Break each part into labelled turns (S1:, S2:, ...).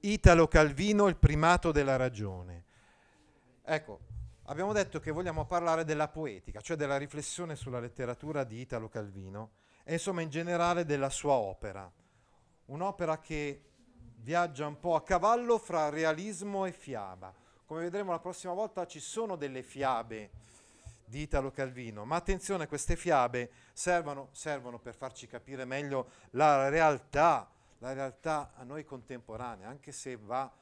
S1: Italo Calvino, il primato della ragione. Ecco, abbiamo detto che vogliamo parlare della poetica, cioè della riflessione sulla letteratura di Italo Calvino e insomma in generale della sua opera. Un'opera che viaggia un po' a cavallo fra realismo e fiaba. Come vedremo la prossima volta ci sono delle fiabe di Italo Calvino, ma attenzione, queste fiabe servono, servono per farci capire meglio la realtà, la realtà a noi contemporanea, anche se va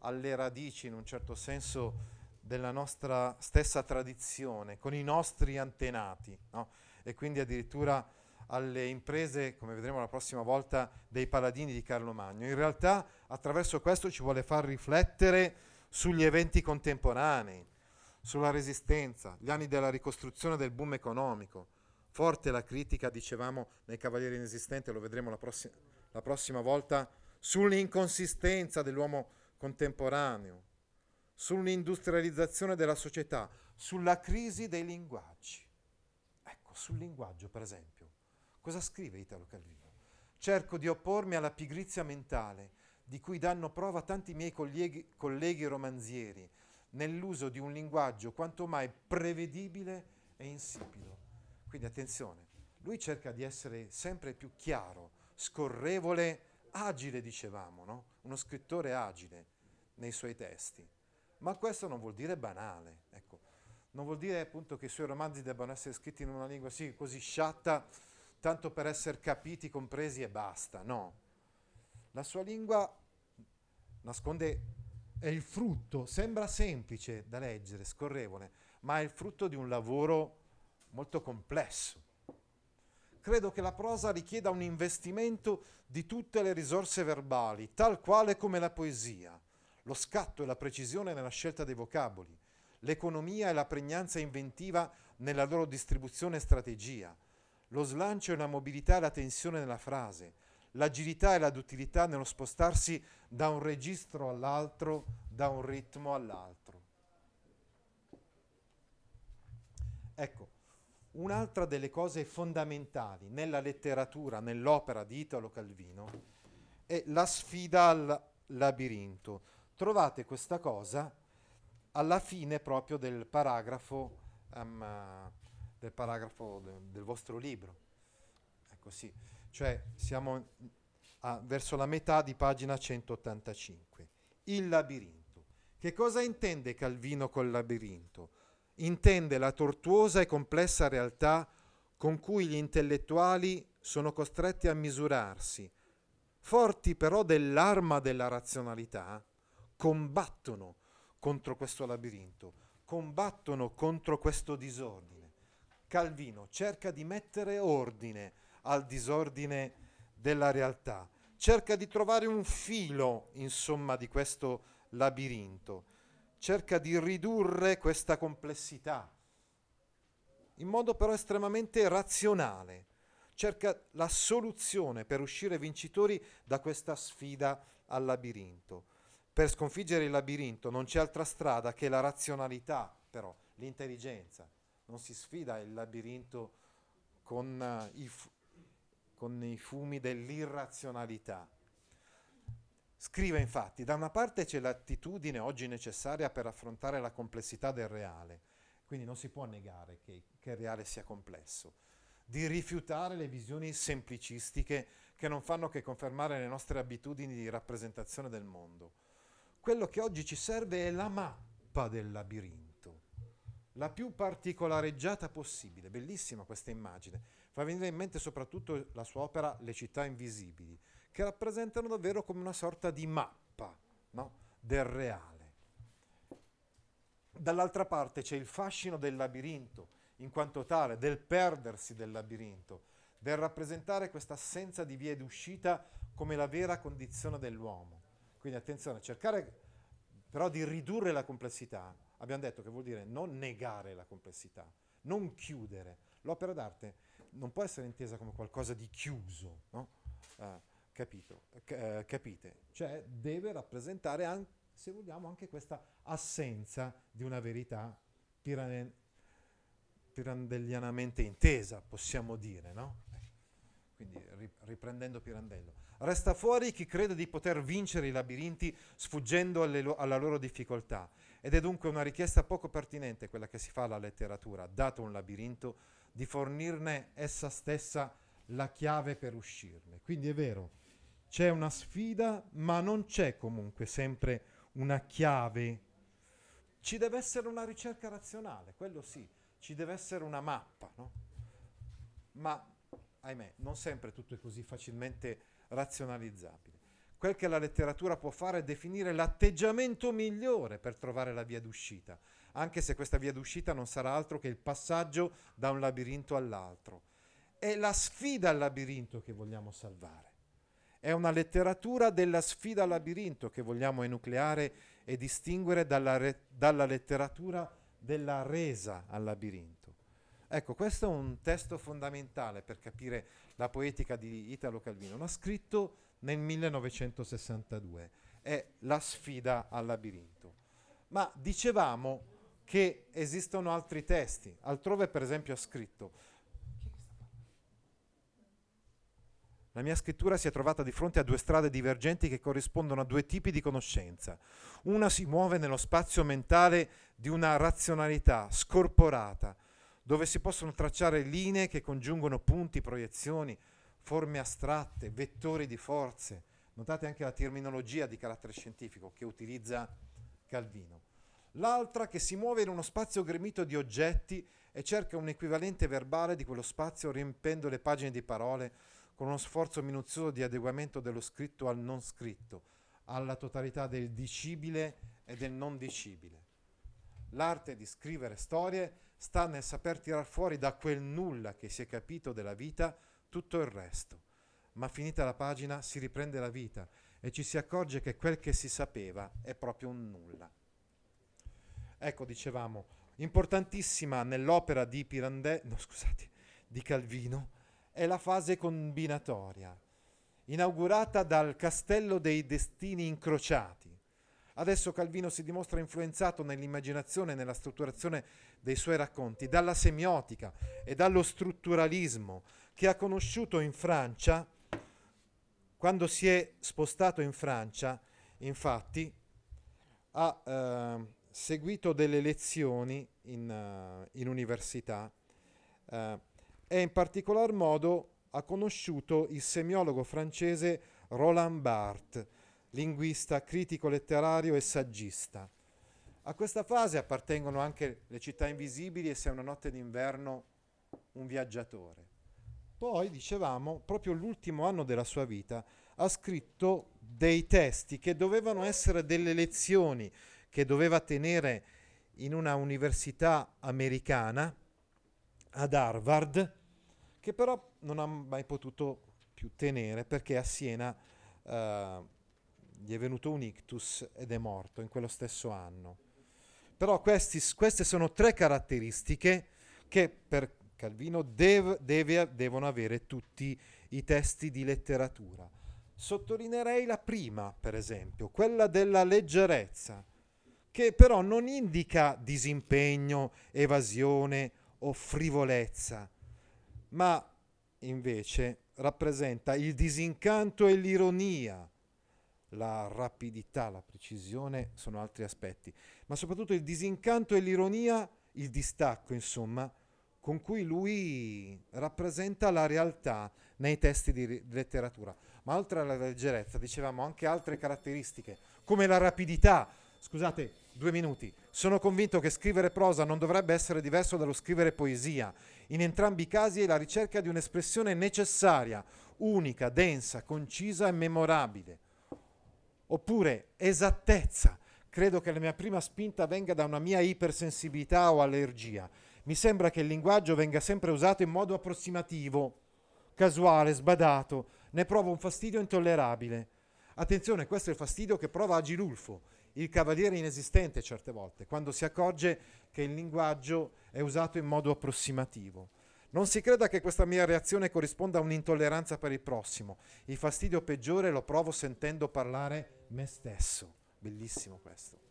S1: alle radici in un certo senso della nostra stessa tradizione, con i nostri antenati, no? e quindi addirittura alle imprese, come vedremo la prossima volta, dei paladini di Carlo Magno. In realtà attraverso questo ci vuole far riflettere sugli eventi contemporanei, sulla resistenza, gli anni della ricostruzione del boom economico. Forte la critica, dicevamo, nei Cavalieri Inesistenti, lo vedremo la, prossi- la prossima volta, sull'inconsistenza dell'uomo contemporaneo, sull'industrializzazione della società, sulla crisi dei linguaggi. Ecco, sul linguaggio, per esempio. Cosa scrive Italo Calvino? Cerco di oppormi alla pigrizia mentale di cui danno prova tanti miei colleghi, colleghi romanzieri nell'uso di un linguaggio quanto mai prevedibile e insipido. Quindi attenzione, lui cerca di essere sempre più chiaro, scorrevole, agile, dicevamo, no? uno scrittore agile nei suoi testi. Ma questo non vuol dire banale, ecco. non vuol dire appunto che i suoi romanzi debbano essere scritti in una lingua sì, così sciatta, tanto per essere capiti, compresi e basta, no. La sua lingua nasconde, è il frutto, sembra semplice da leggere, scorrevole, ma è il frutto di un lavoro molto complesso. Credo che la prosa richieda un investimento di tutte le risorse verbali, tal quale come la poesia, lo scatto e la precisione nella scelta dei vocaboli, l'economia e la pregnanza inventiva nella loro distribuzione e strategia, lo slancio e la mobilità e la tensione nella frase, l'agilità e la duttilità nello spostarsi da un registro all'altro, da un ritmo all'altro. Ecco, un'altra delle cose fondamentali nella letteratura, nell'opera di Italo Calvino, è la sfida al labirinto. Trovate questa cosa alla fine proprio del paragrafo, um, del, paragrafo de, del vostro libro. Ecco sì, cioè siamo a, verso la metà di pagina 185. Il labirinto. Che cosa intende Calvino col labirinto? Intende la tortuosa e complessa realtà con cui gli intellettuali sono costretti a misurarsi, forti però dell'arma della razionalità, combattono contro questo labirinto, combattono contro questo disordine. Calvino cerca di mettere ordine al disordine della realtà, cerca di trovare un filo, insomma, di questo labirinto, cerca di ridurre questa complessità in modo però estremamente razionale, cerca la soluzione per uscire vincitori da questa sfida al labirinto. Per sconfiggere il labirinto non c'è altra strada che la razionalità, però, l'intelligenza. Non si sfida il labirinto con, uh, i, fu- con i fumi dell'irrazionalità. Scrive infatti, da una parte c'è l'attitudine oggi necessaria per affrontare la complessità del reale, quindi non si può negare che, che il reale sia complesso, di rifiutare le visioni semplicistiche che non fanno che confermare le nostre abitudini di rappresentazione del mondo. Quello che oggi ci serve è la mappa del labirinto, la più particolareggiata possibile. Bellissima questa immagine. Fa venire in mente soprattutto la sua opera Le città invisibili, che rappresentano davvero come una sorta di mappa no? del reale. Dall'altra parte c'è il fascino del labirinto, in quanto tale, del perdersi del labirinto, del rappresentare questa assenza di vie d'uscita come la vera condizione dell'uomo. Quindi attenzione, cercare però di ridurre la complessità. Abbiamo detto che vuol dire non negare la complessità, non chiudere. L'opera d'arte non può essere intesa come qualcosa di chiuso, no? Eh, capito? Eh, capite? Cioè deve rappresentare, an- se vogliamo, anche questa assenza di una verità pirane- pirandellianamente intesa, possiamo dire, no? Quindi ri- riprendendo Pirandello. Resta fuori chi crede di poter vincere i labirinti sfuggendo lo- alla loro difficoltà. Ed è dunque una richiesta poco pertinente quella che si fa alla letteratura, dato un labirinto, di fornirne essa stessa la chiave per uscirne. Quindi è vero, c'è una sfida, ma non c'è comunque sempre una chiave. Ci deve essere una ricerca razionale, quello sì, ci deve essere una mappa, no? Ma, ahimè, non sempre tutto è così facilmente razionalizzabile. Quel che la letteratura può fare è definire l'atteggiamento migliore per trovare la via d'uscita, anche se questa via d'uscita non sarà altro che il passaggio da un labirinto all'altro. È la sfida al labirinto che vogliamo salvare. È una letteratura della sfida al labirinto che vogliamo enucleare e distinguere dalla, re- dalla letteratura della resa al labirinto. Ecco, questo è un testo fondamentale per capire la poetica di Italo Calvino. L'ha scritto nel 1962. È la sfida al labirinto. Ma dicevamo che esistono altri testi. Altrove, per esempio, ha scritto La mia scrittura si è trovata di fronte a due strade divergenti che corrispondono a due tipi di conoscenza. Una si muove nello spazio mentale di una razionalità scorporata, dove si possono tracciare linee che congiungono punti, proiezioni, forme astratte, vettori di forze. Notate anche la terminologia di carattere scientifico che utilizza Calvino. L'altra che si muove in uno spazio gremito di oggetti e cerca un equivalente verbale di quello spazio riempendo le pagine di parole con uno sforzo minuzioso di adeguamento dello scritto al non scritto, alla totalità del dicibile e del non dicibile. L'arte di scrivere storie sta nel saper tirar fuori da quel nulla che si è capito della vita tutto il resto. Ma finita la pagina si riprende la vita e ci si accorge che quel che si sapeva è proprio un nulla. Ecco, dicevamo, importantissima nell'opera di Pirandello, no, scusate, di Calvino, è la fase combinatoria, inaugurata dal castello dei destini incrociati. Adesso Calvino si dimostra influenzato nell'immaginazione e nella strutturazione dei suoi racconti dalla semiotica e dallo strutturalismo che ha conosciuto in Francia, quando si è spostato in Francia, infatti, ha eh, seguito delle lezioni in, uh, in università uh, e in particolar modo ha conosciuto il semiologo francese Roland Barthes, linguista, critico letterario e saggista. A questa fase appartengono anche le città invisibili e Se è una notte d'inverno un viaggiatore. Poi, dicevamo, proprio l'ultimo anno della sua vita ha scritto dei testi che dovevano essere delle lezioni che doveva tenere in una università americana ad Harvard che però non ha mai potuto più tenere perché a Siena eh, gli è venuto un ictus ed è morto in quello stesso anno. Però questi, queste sono tre caratteristiche che per Calvino dev, deve, devono avere tutti i testi di letteratura. Sottolineerei la prima, per esempio, quella della leggerezza, che però non indica disimpegno, evasione o frivolezza, ma invece rappresenta il disincanto e l'ironia. La rapidità, la precisione sono altri aspetti, ma soprattutto il disincanto e l'ironia, il distacco, insomma, con cui lui rappresenta la realtà nei testi di letteratura. Ma oltre alla leggerezza, dicevamo anche altre caratteristiche, come la rapidità. Scusate, due minuti. Sono convinto che scrivere prosa non dovrebbe essere diverso dallo scrivere poesia. In entrambi i casi è la ricerca di un'espressione necessaria, unica, densa, concisa e memorabile. Oppure esattezza. Credo che la mia prima spinta venga da una mia ipersensibilità o allergia. Mi sembra che il linguaggio venga sempre usato in modo approssimativo, casuale, sbadato. Ne provo un fastidio intollerabile. Attenzione, questo è il fastidio che prova Agilulfo, il cavaliere inesistente certe volte, quando si accorge che il linguaggio è usato in modo approssimativo. Non si creda che questa mia reazione corrisponda a un'intolleranza per il prossimo. Il fastidio peggiore lo provo sentendo parlare me stesso. Bellissimo questo.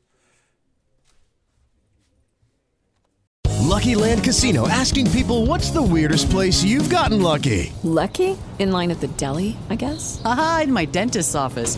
S2: Lucky Land Casino asking people what's the weirdest place you've gotten lucky?
S3: Lucky? In line at the deli, I guess?
S4: Aha, in my dentist's office.